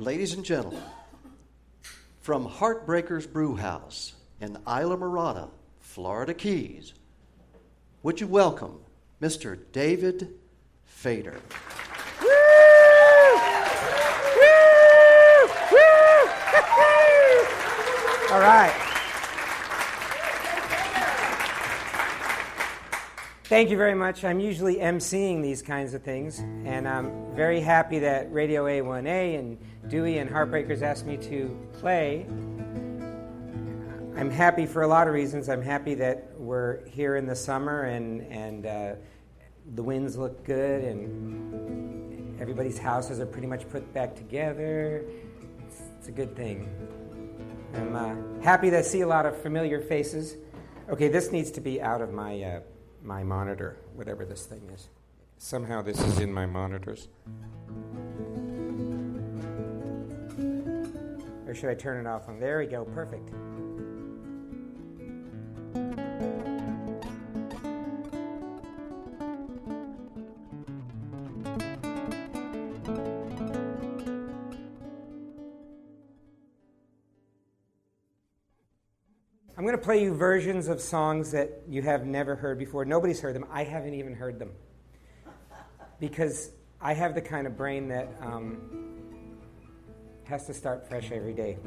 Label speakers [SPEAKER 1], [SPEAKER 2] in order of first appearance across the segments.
[SPEAKER 1] Ladies and gentlemen, from Heartbreakers Brew House in Islamorada, Florida Keys, would you welcome Mr. David Fader?
[SPEAKER 2] All right. Thank you very much. I'm usually emceeing these kinds of things, and I'm very happy that Radio A1A and Dewey and Heartbreakers asked me to play. I'm happy for a lot of reasons. I'm happy that we're here in the summer and, and uh, the winds look good and everybody's houses are pretty much put back together. It's, it's a good thing. I'm uh, happy to see a lot of familiar faces. Okay, this needs to be out of my, uh, my monitor, whatever this thing is. Somehow this is in my monitors. Or should I turn it off? There we go. Perfect. I'm going to play you versions of songs that you have never heard before. Nobody's heard them. I haven't even heard them. Because I have the kind of brain that um, has to start fresh every day.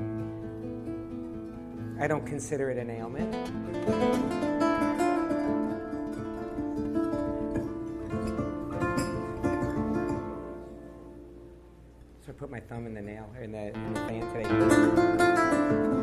[SPEAKER 2] I don't consider it an ailment. So I put my thumb in the nail in the, in the fan today.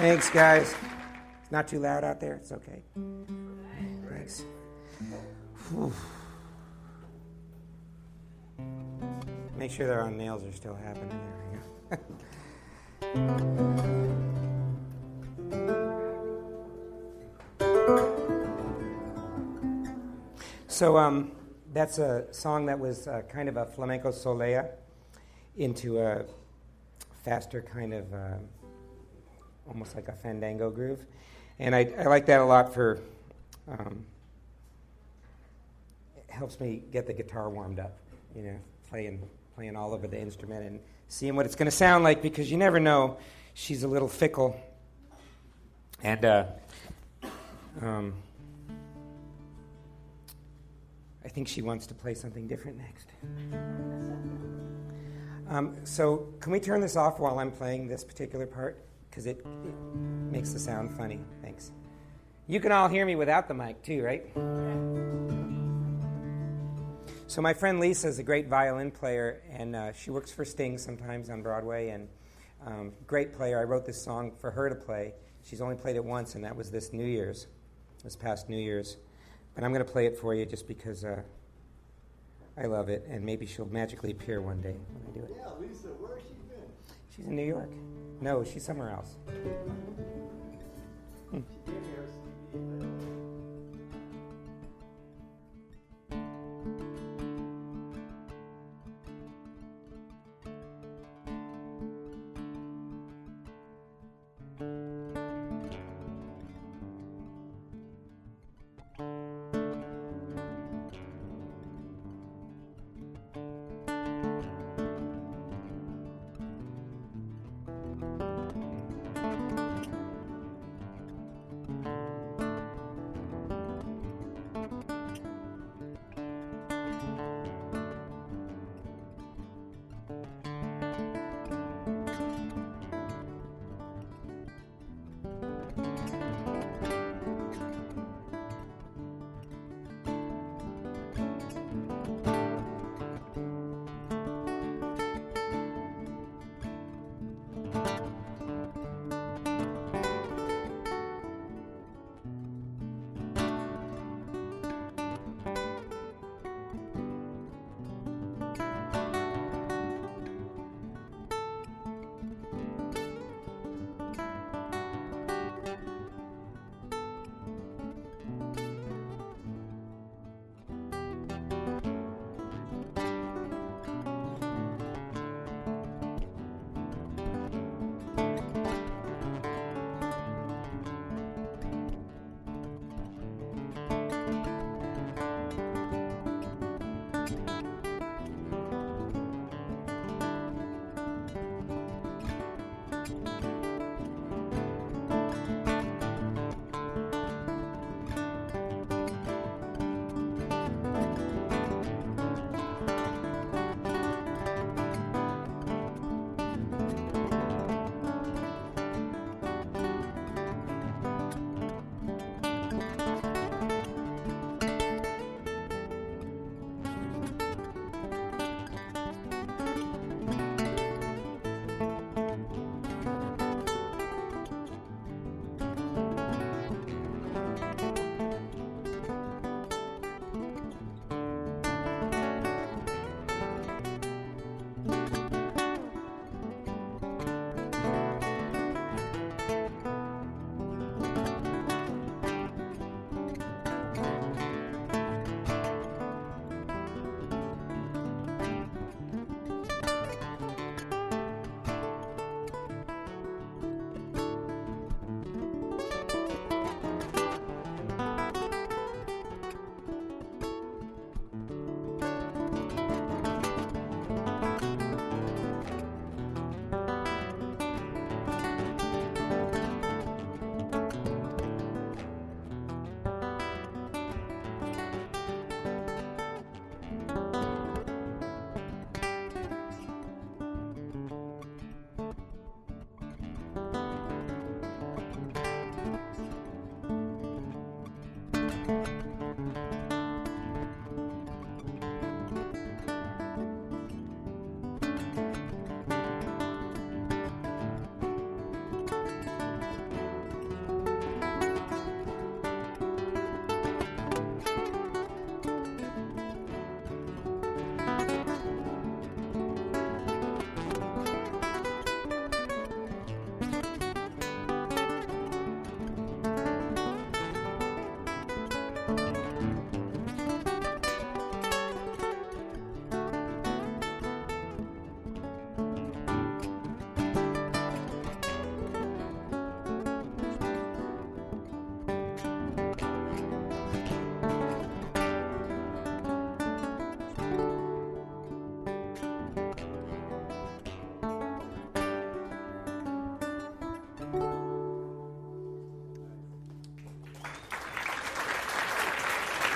[SPEAKER 2] Thanks, guys. It's not too loud out there. It's okay. Thanks. Whew. Make sure their own nails are still happening there. so um, that's a song that was uh, kind of a flamenco solea into a faster kind of. Uh, almost like a fandango groove. And I, I like that a lot for, um, it helps me get the guitar warmed up, you know, playing, playing all over the instrument and seeing what it's going to sound like because you never know. She's a little fickle. And uh, um, I think she wants to play something different next. Um, so, can we turn this off while I'm playing this particular part? Because it, it, makes the sound funny. Thanks. You can all hear me without the mic, too, right? So, my friend Lisa is a great violin player, and uh, she works for Sting sometimes on Broadway, and um, great player. I wrote this song for her to play. She's only played it once, and that was this New Year's, this past New Year's. But I'm going to play it for you just because uh, I love it, and maybe she'll magically appear one day when I do it.
[SPEAKER 1] Yeah, Lisa, where she been?
[SPEAKER 2] She's in New York. No, she's somewhere else. Hmm.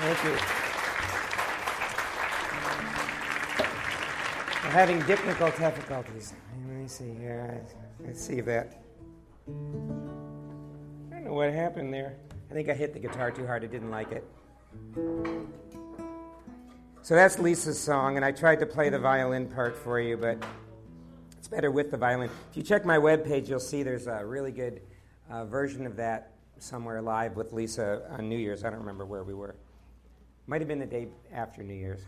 [SPEAKER 2] Thank you. We're having difficult difficulties. Let me see here. Let's see that. I don't know what happened there. I think I hit the guitar too hard. I didn't like it. So that's Lisa's song, and I tried to play the violin part for you, but it's better with the violin. If you check my webpage, you'll see there's a really good uh, version of that somewhere live with Lisa on New Year's. I don't remember where we were. Might have been the day after New Year's.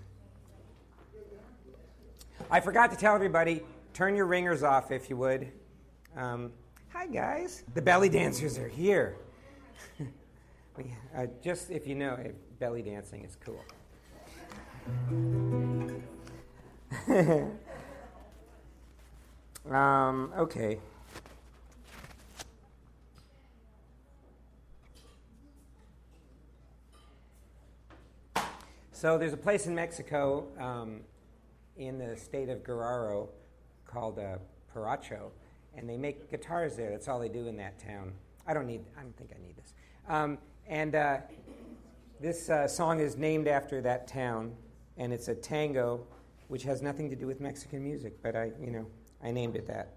[SPEAKER 2] I forgot to tell everybody turn your ringers off if you would. Um, hi, guys. The belly dancers are here. uh, just if you know, belly dancing is cool. um, okay. So there's a place in Mexico, um, in the state of Guerrero, called uh, Paracho, and they make guitars there. That's all they do in that town. I don't need. I don't think I need this. Um, and uh, this uh, song is named after that town, and it's a tango, which has nothing to do with Mexican music, but I, you know, I named it that.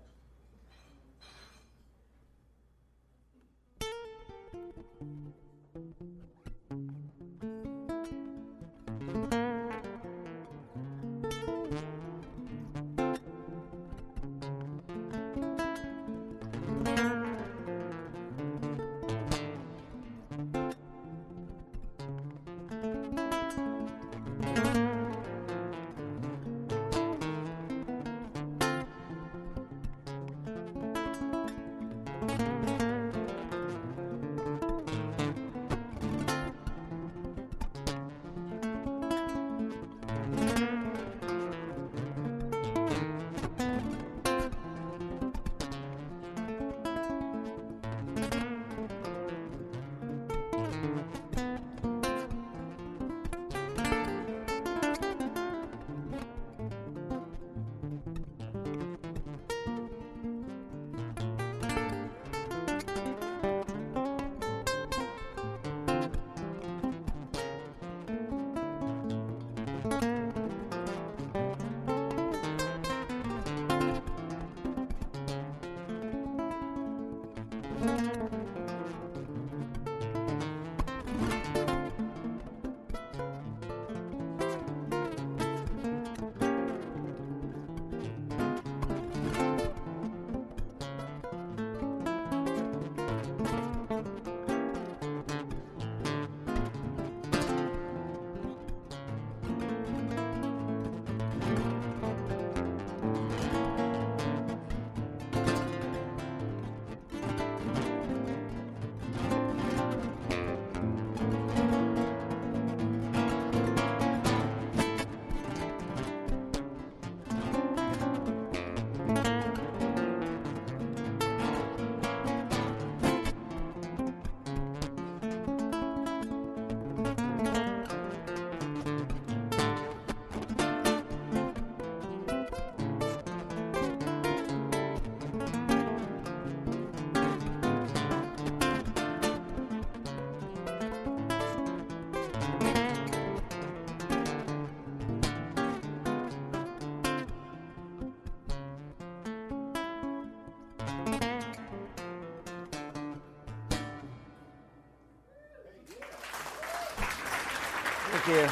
[SPEAKER 2] You.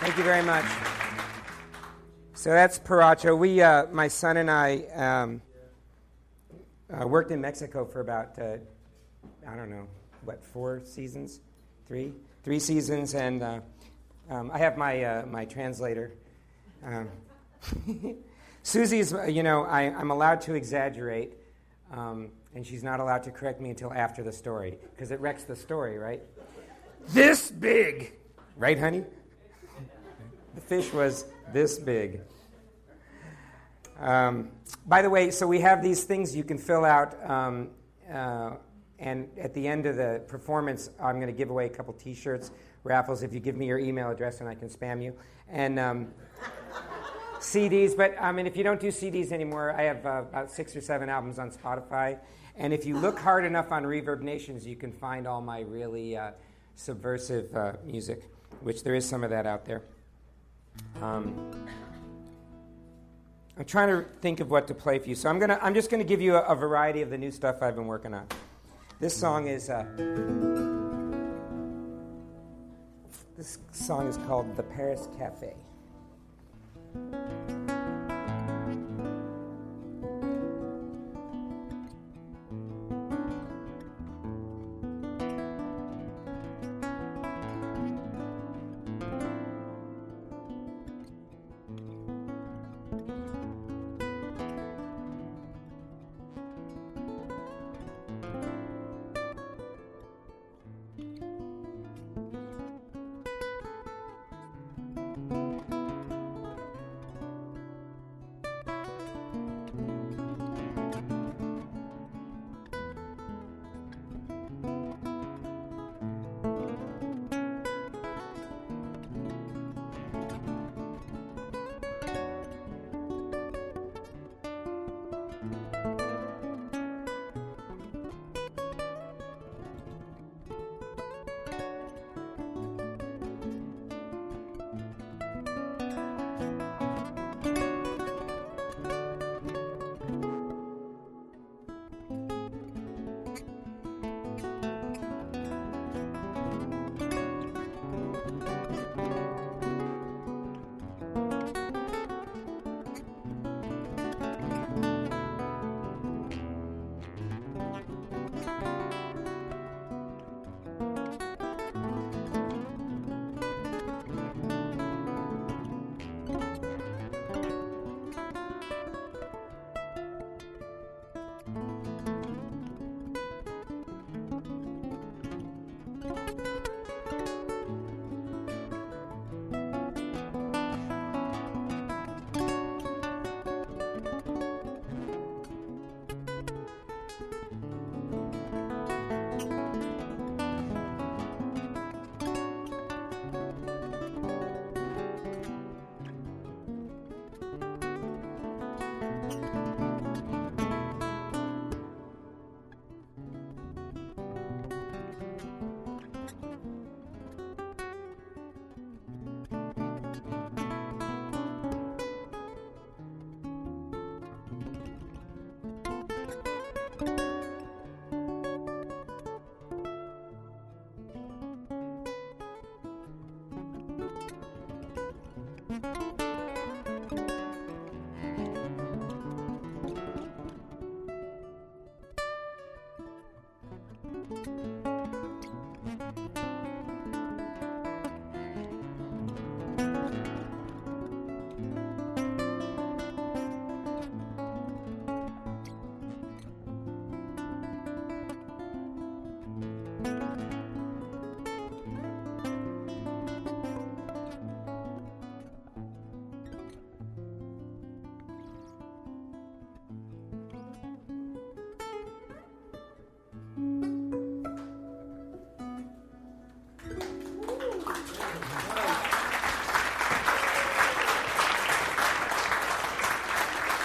[SPEAKER 2] Thank you very much. So that's Paracho. We, uh, my son and I, um, uh, worked in Mexico for about, uh, I don't know, what, four seasons? Three? Three seasons, and uh, um, I have my, uh, my translator. Um, Susie's, you know, I, am allowed to exaggerate. Um, and she's not allowed to correct me until after the story because it wrecks the story, right? This big, right, honey? The fish was this big. Um, by the way, so we have these things you can fill out, um, uh, and at the end of the performance, I'm going to give away a couple T-shirts, raffles. If you give me your email address, and I can spam you, and um, CDs. But I mean, if you don't do CDs anymore, I have uh, about six or seven albums on Spotify And if you look hard enough on Reverb Nations, you can find all my really uh, subversive uh, music, which there is some of that out there. Um, I'm trying to think of what to play for you. So I'm, gonna, I'm just going to give you a, a, variety of the new stuff I've been working on. This song is. Uh, this song is called The Paris Cafe.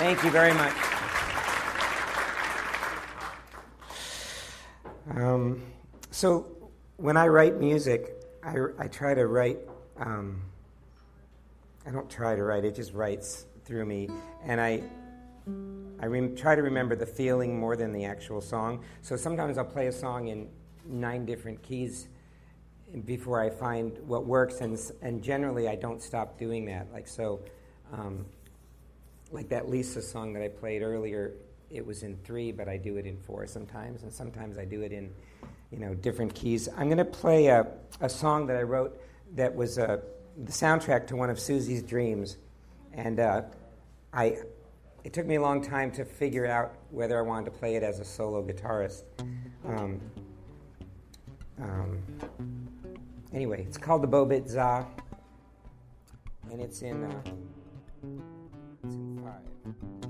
[SPEAKER 2] Thank you very much. Um, so, when I write music, I, I try to write. Um, I don't try to write; it just writes through me, and I I rem- try to remember the feeling more than the actual song. So sometimes I'll play a song in nine different keys before I find what works, and and generally I don't stop doing that. Like so. Um, like that Lisa song that I played earlier, it was in three, but I do it in four sometimes, and sometimes I do it in, you know, different keys. I'm going to play a, a song that I wrote that was uh, the soundtrack to one of Susie's dreams, and uh, I. It took me a long time to figure out whether I wanted to play it as a solo guitarist. Um, um, anyway, it's called the Bobit Za, and it's in. Uh, thank you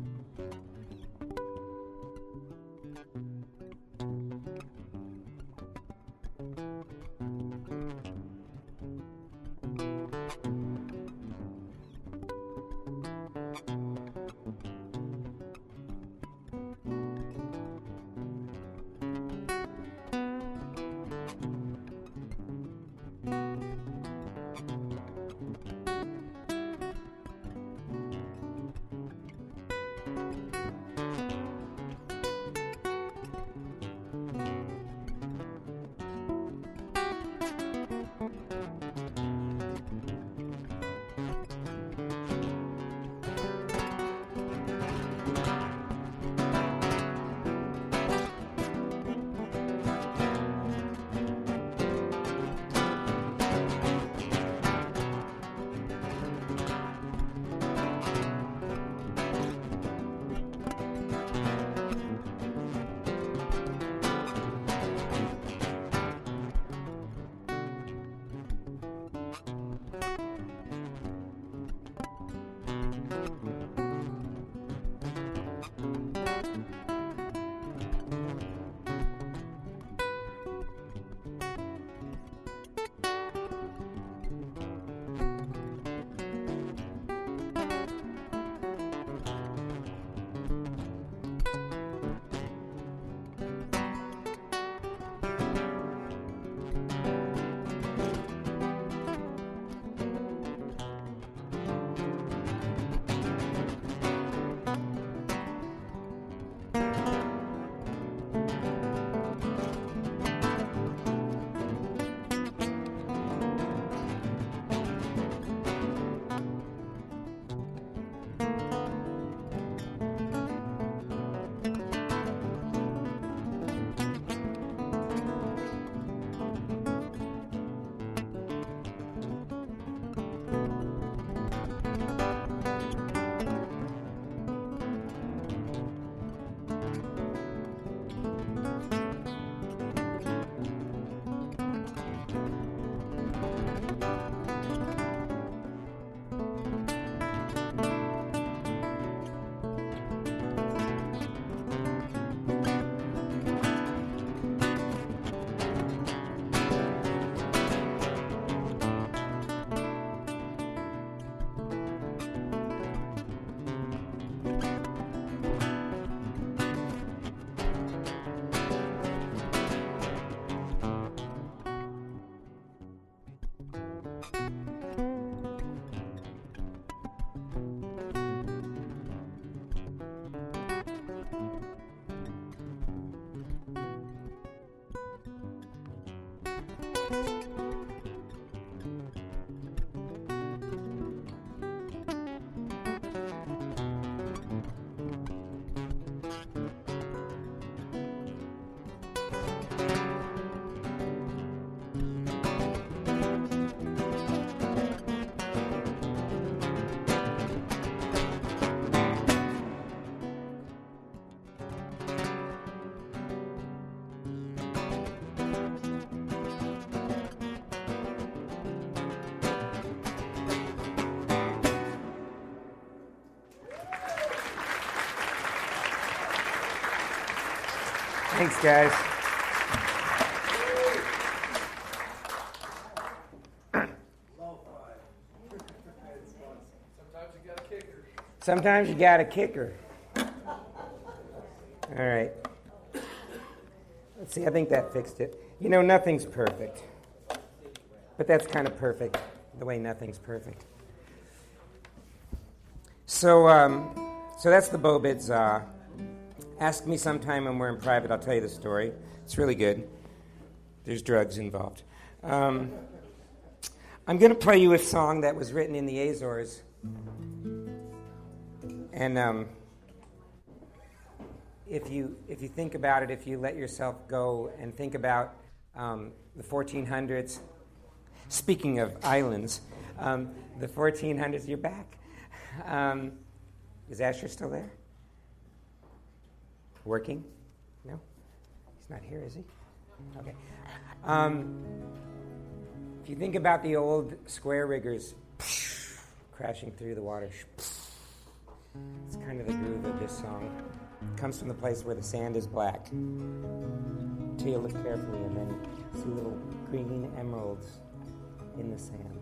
[SPEAKER 2] Música Thanks, guys. Sometimes you got a kicker. All right. Let's see, I think that fixed it. You know, nothing's perfect. But that's kind of perfect, the way nothing's perfect. So, um, so that's the Bobid uh, Ask me sometime when we're in private, I'll tell you the story. It's really good. There's drugs involved. Um, I'm going to play you a song that was written in the Azores. And um, if, you, if you think about it, if you let yourself go and think about um, the 1400s, speaking of islands, um, the 1400s, you're back. Um, is Asher still there? Working? No? He's not here, is he? Okay. Um, if you think about the old square riggers crashing through the water, it's kind of the groove of this song. It comes from the place where the sand is black. Until you look carefully and then see little green emeralds in the sand.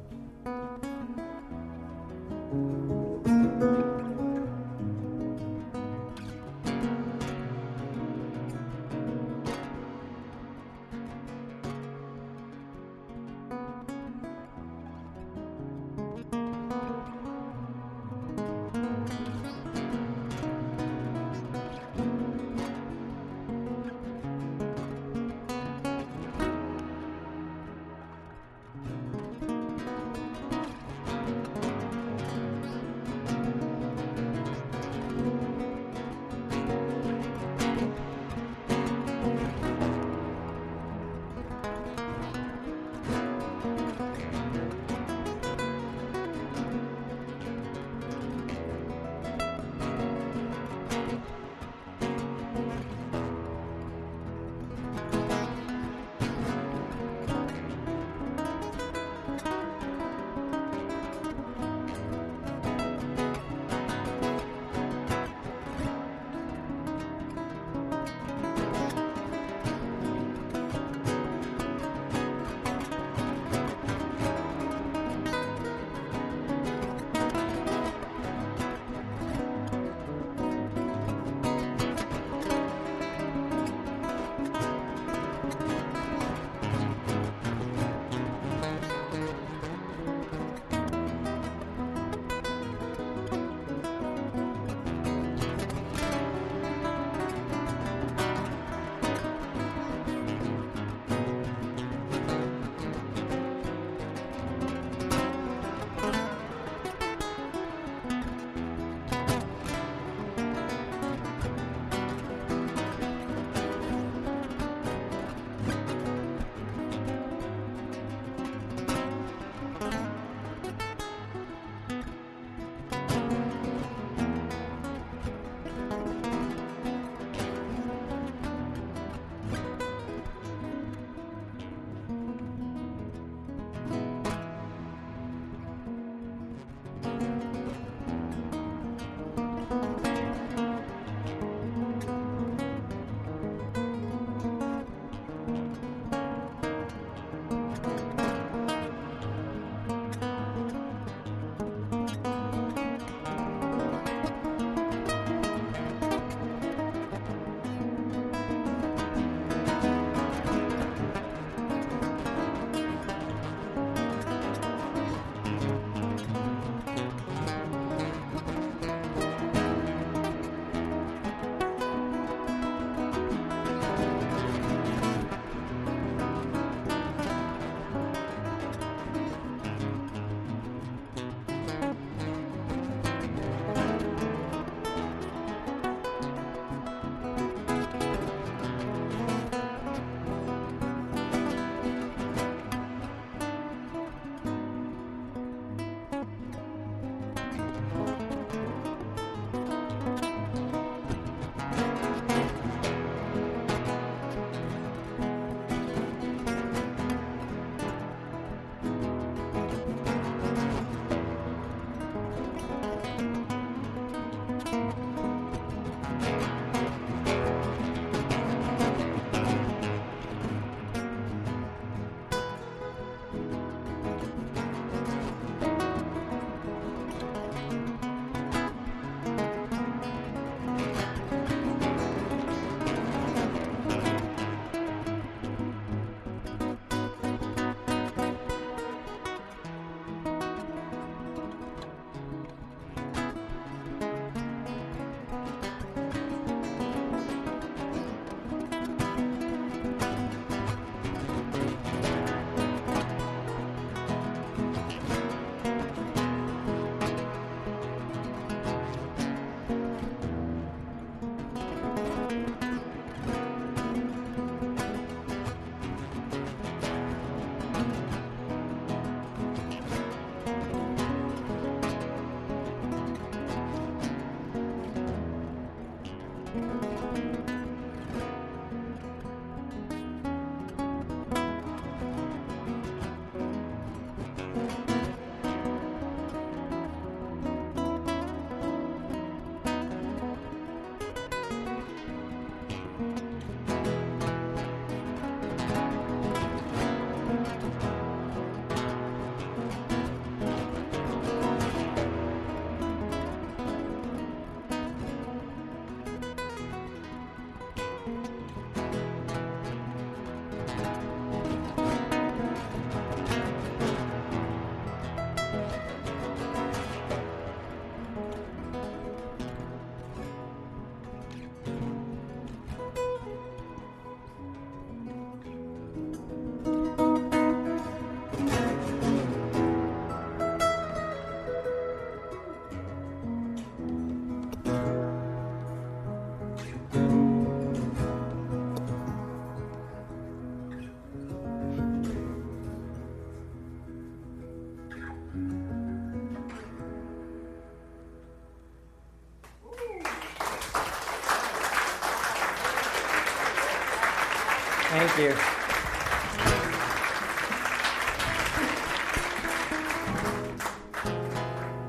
[SPEAKER 2] You.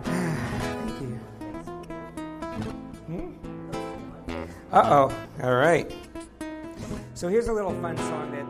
[SPEAKER 2] Thank you. Uh oh. All right. So here's a little fun song that.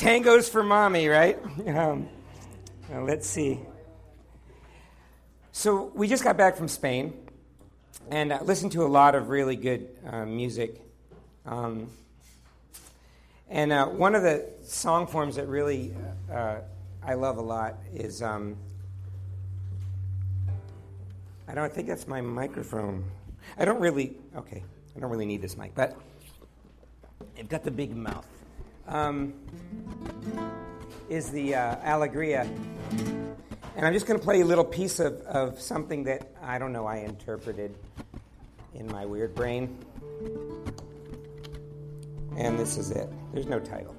[SPEAKER 2] Tangos for mommy, right? Um, well, let's see. So we just got back from Spain and uh, listened to a lot of really good uh, music. Um, and uh, one of the song forms that really uh, I love a lot is um, I don't think that's my microphone. I don't really okay. I don't really need this mic, but They've got the big mouth. Um, is the uh, Alegria. And I'm just going to play a little piece of, of something that I don't know I interpreted in my weird brain. And this is it. There's no title.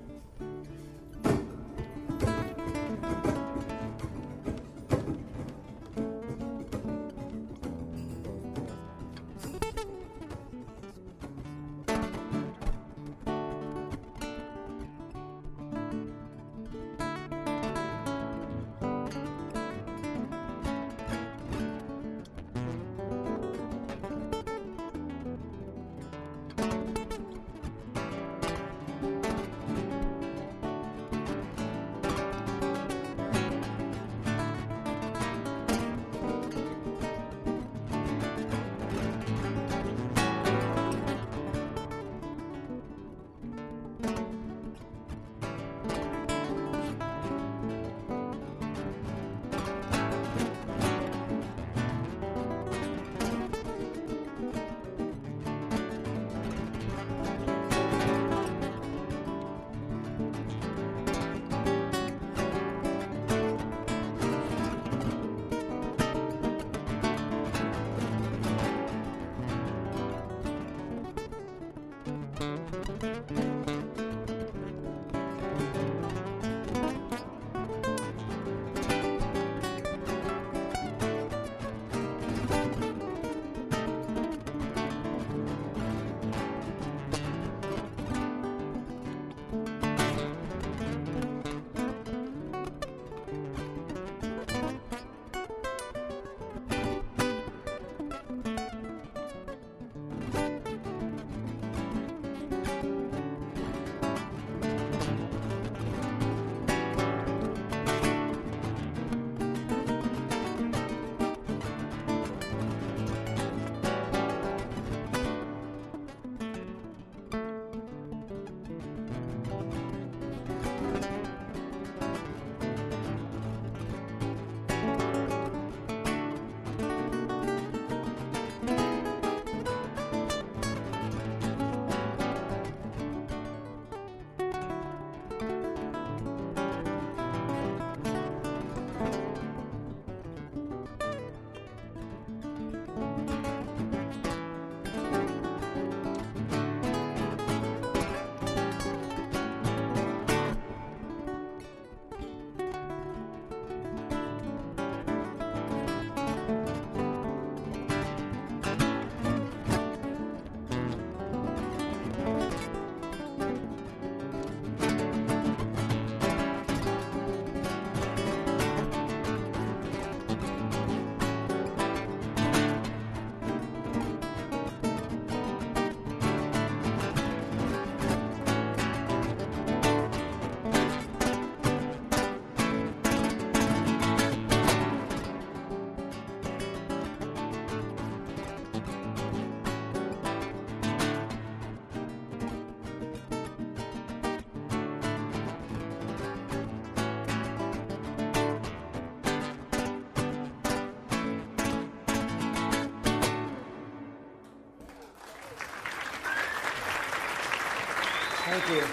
[SPEAKER 2] Thank you.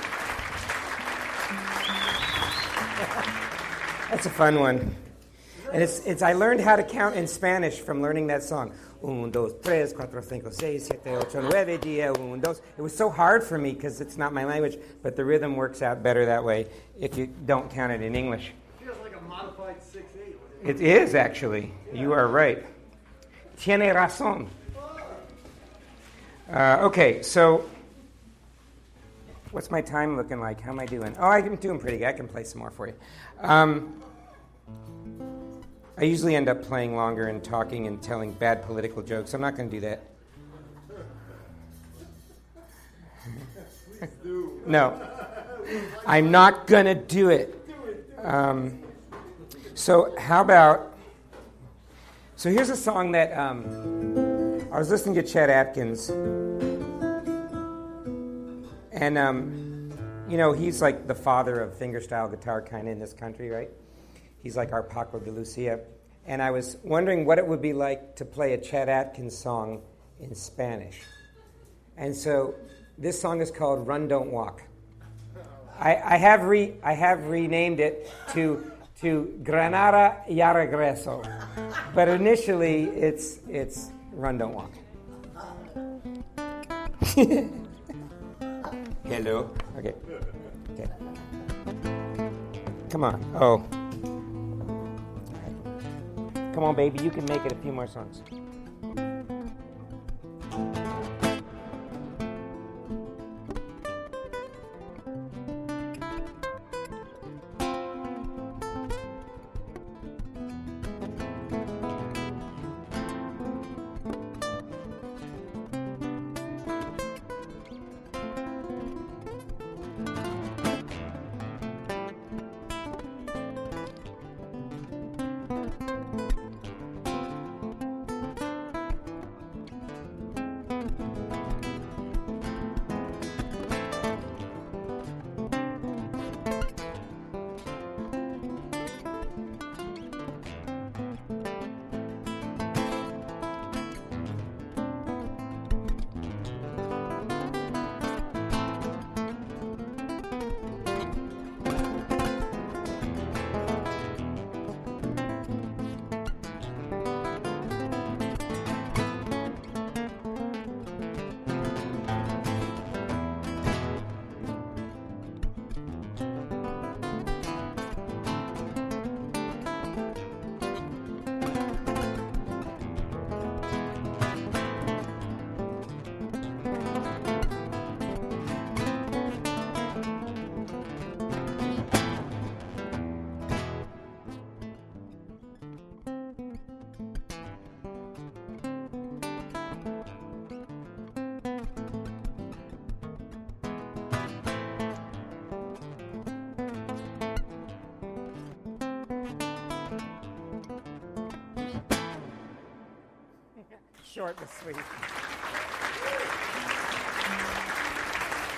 [SPEAKER 2] That's a fun one. And it's, it's, I learned how to count in Spanish from learning that song. Un, dos, tres, cuatro, cinco, seis, siete, ocho, nueve, diez, un, dos. It was so hard for me because it's not my language, but the rhythm works out better that way if you don't count it in English.
[SPEAKER 3] Feels like a modified 6 8.
[SPEAKER 2] It is actually. You are right. Tiene razón. Uh, okay, so what's my time looking like? How am I doing? Oh, I'm doing pretty good. I can play some more for you. Um, I usually end up playing longer and talking and telling bad political jokes. I'm not going to do that. no, I'm not going to do it. Um, so, how about? So, here's a song that um, I was listening to Chet Atkins, and um, you know he's like the father of fingerstyle guitar kind of in this country, right? He's like our Paco de Lucia. And I was wondering what it would be like to play a Chet Atkins song in Spanish. And so this song is called Run Don't Walk. I, I, have, re, I have renamed it to, to Granada Ya Regreso. But initially, it's, it's Run Don't Walk. Hello. Okay. Okay. Come on. Oh. Come on, baby, you can make it a few more songs.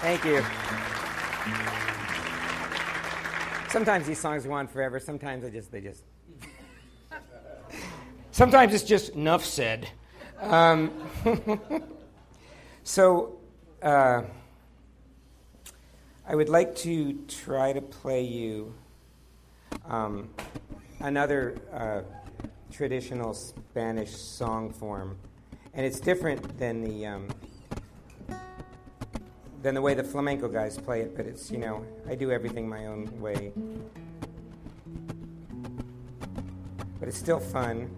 [SPEAKER 2] Thank you. Sometimes these songs go on forever. Sometimes they just they just. Sometimes it's just enough said. Um, so, uh, I would like to try to play you um, another uh, traditional Spanish song form and it's different than the um, than the way the flamenco guys play it. But it's you know I do everything my own way, but it's still fun.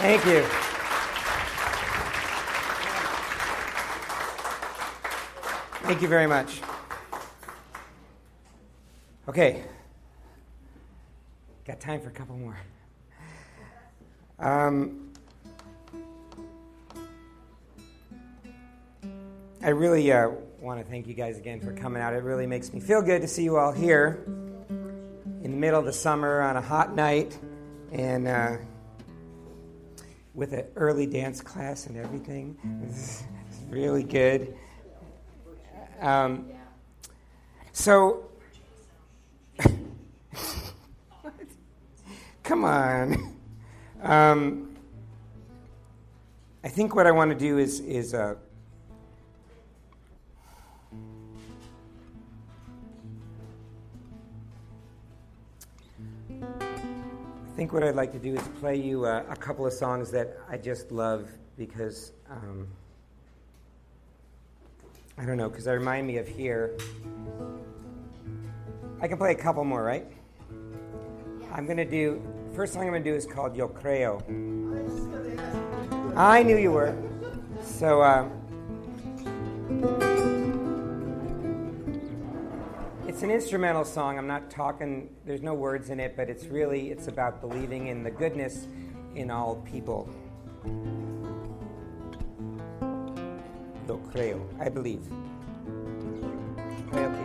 [SPEAKER 2] Thank you. Thank you very much. Okay. Got time for a couple more. Um, I really uh, want to thank you guys again for coming out. It really makes me feel good to see you all here in the middle of the summer on a hot night and uh, with an early dance class and everything. It's really good. Um, so, come on. Um, I think what I want to do is is uh, I think what I'd like to do is play you uh, a couple of songs that I just love because um, I don't know because they remind me of here. I can play a couple more, right? I'm gonna do first song I'm gonna do is called Yo Creo. I knew you were. So. Uh, it's an instrumental song. I'm not talking, there's no words in it, but it's really, it's about believing in the goodness in all people. Yo creo, I believe. Creo que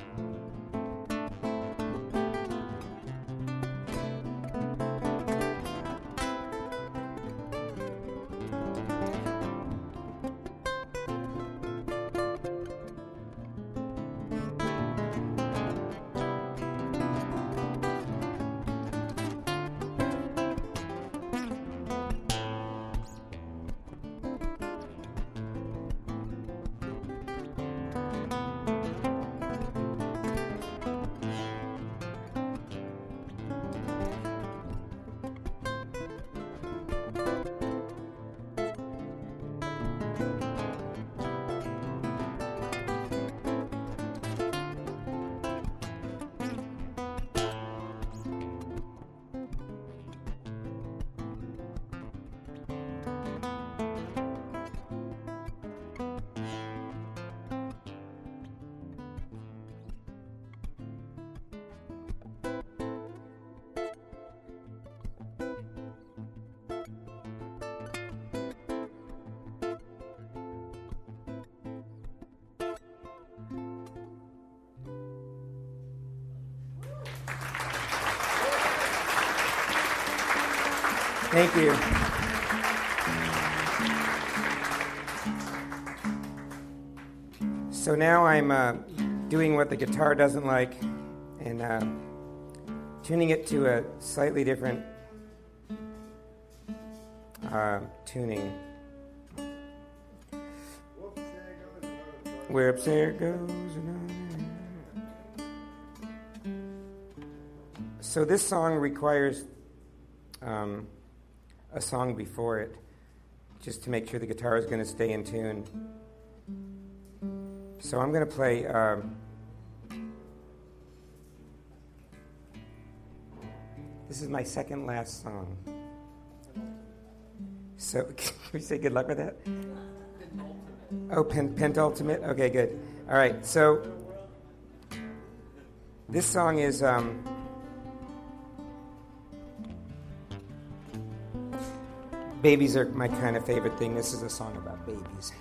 [SPEAKER 2] Thank you. So now I'm uh, doing what the guitar doesn't like and uh, tuning it to a slightly different uh, tuning. Whoops, there goes So this song requires um, a song before it, just to make sure the guitar is going to stay in tune. So I'm going to play. Um, this is my second last song. So can we say good luck with that? Oh, pen, pentultimate? Okay, good. All right, so this song is. Um, babies are my kind of favorite thing. This is a song about babies.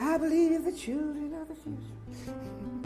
[SPEAKER 2] I believe the children are the future.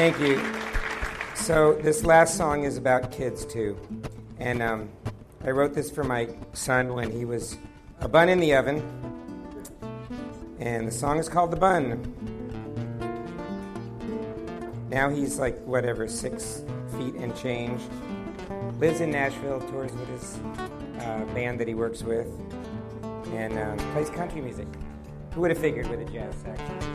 [SPEAKER 2] Thank you. So, this last song is about kids, too. And um, I wrote this for my son when he was a bun in the oven. And the song is called The Bun. Now he's like, whatever, six feet and change. Lives in Nashville, tours with his uh, band that he works with, and um, plays country music. Who would have figured with a jazz section?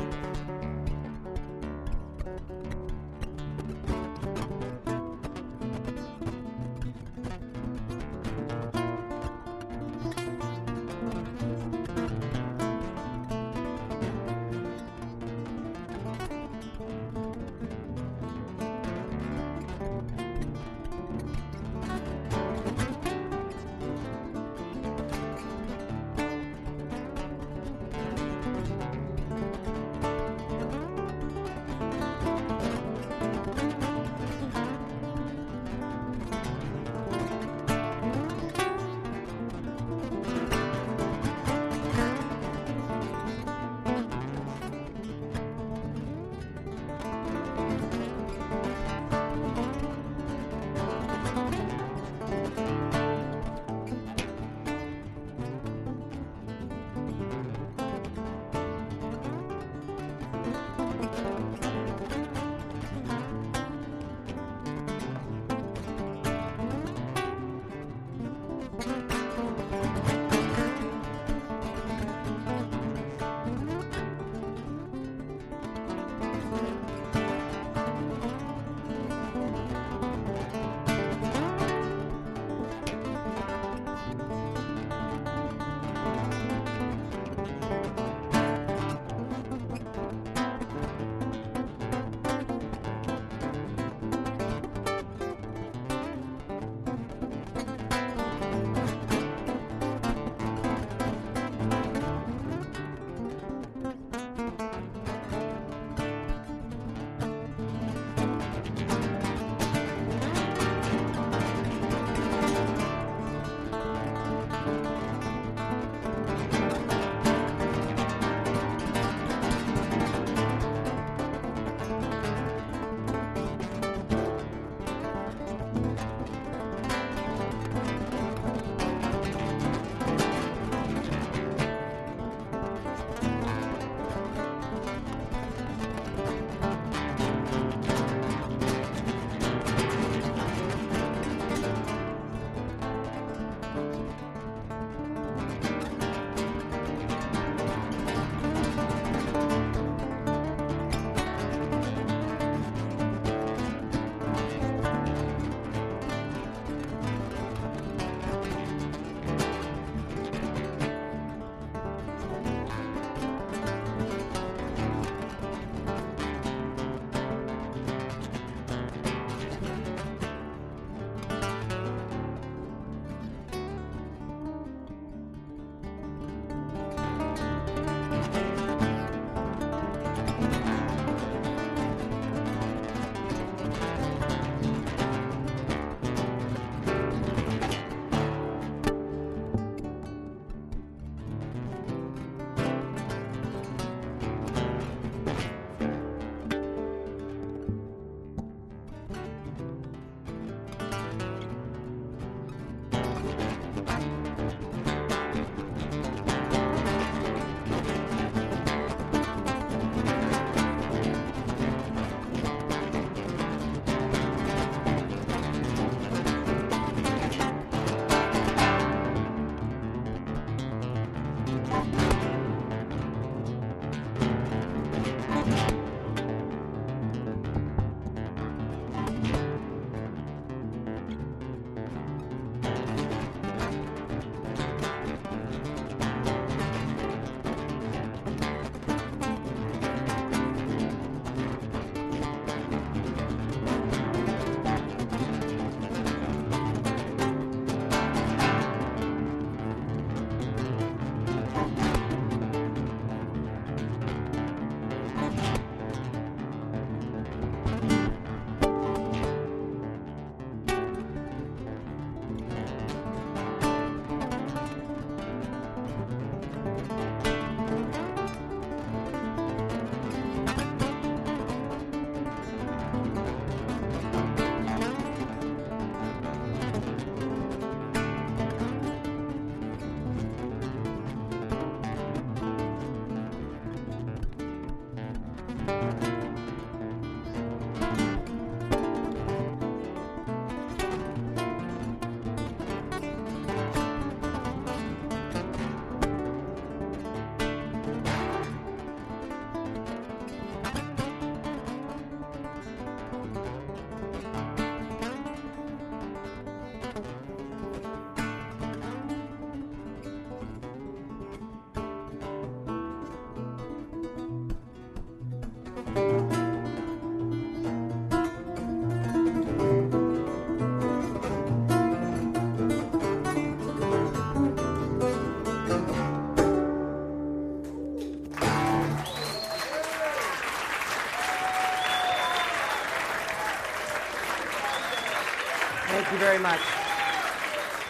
[SPEAKER 2] Very much.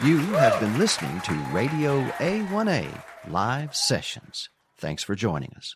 [SPEAKER 1] You have been listening to Radio A1A Live Sessions. Thanks for joining us.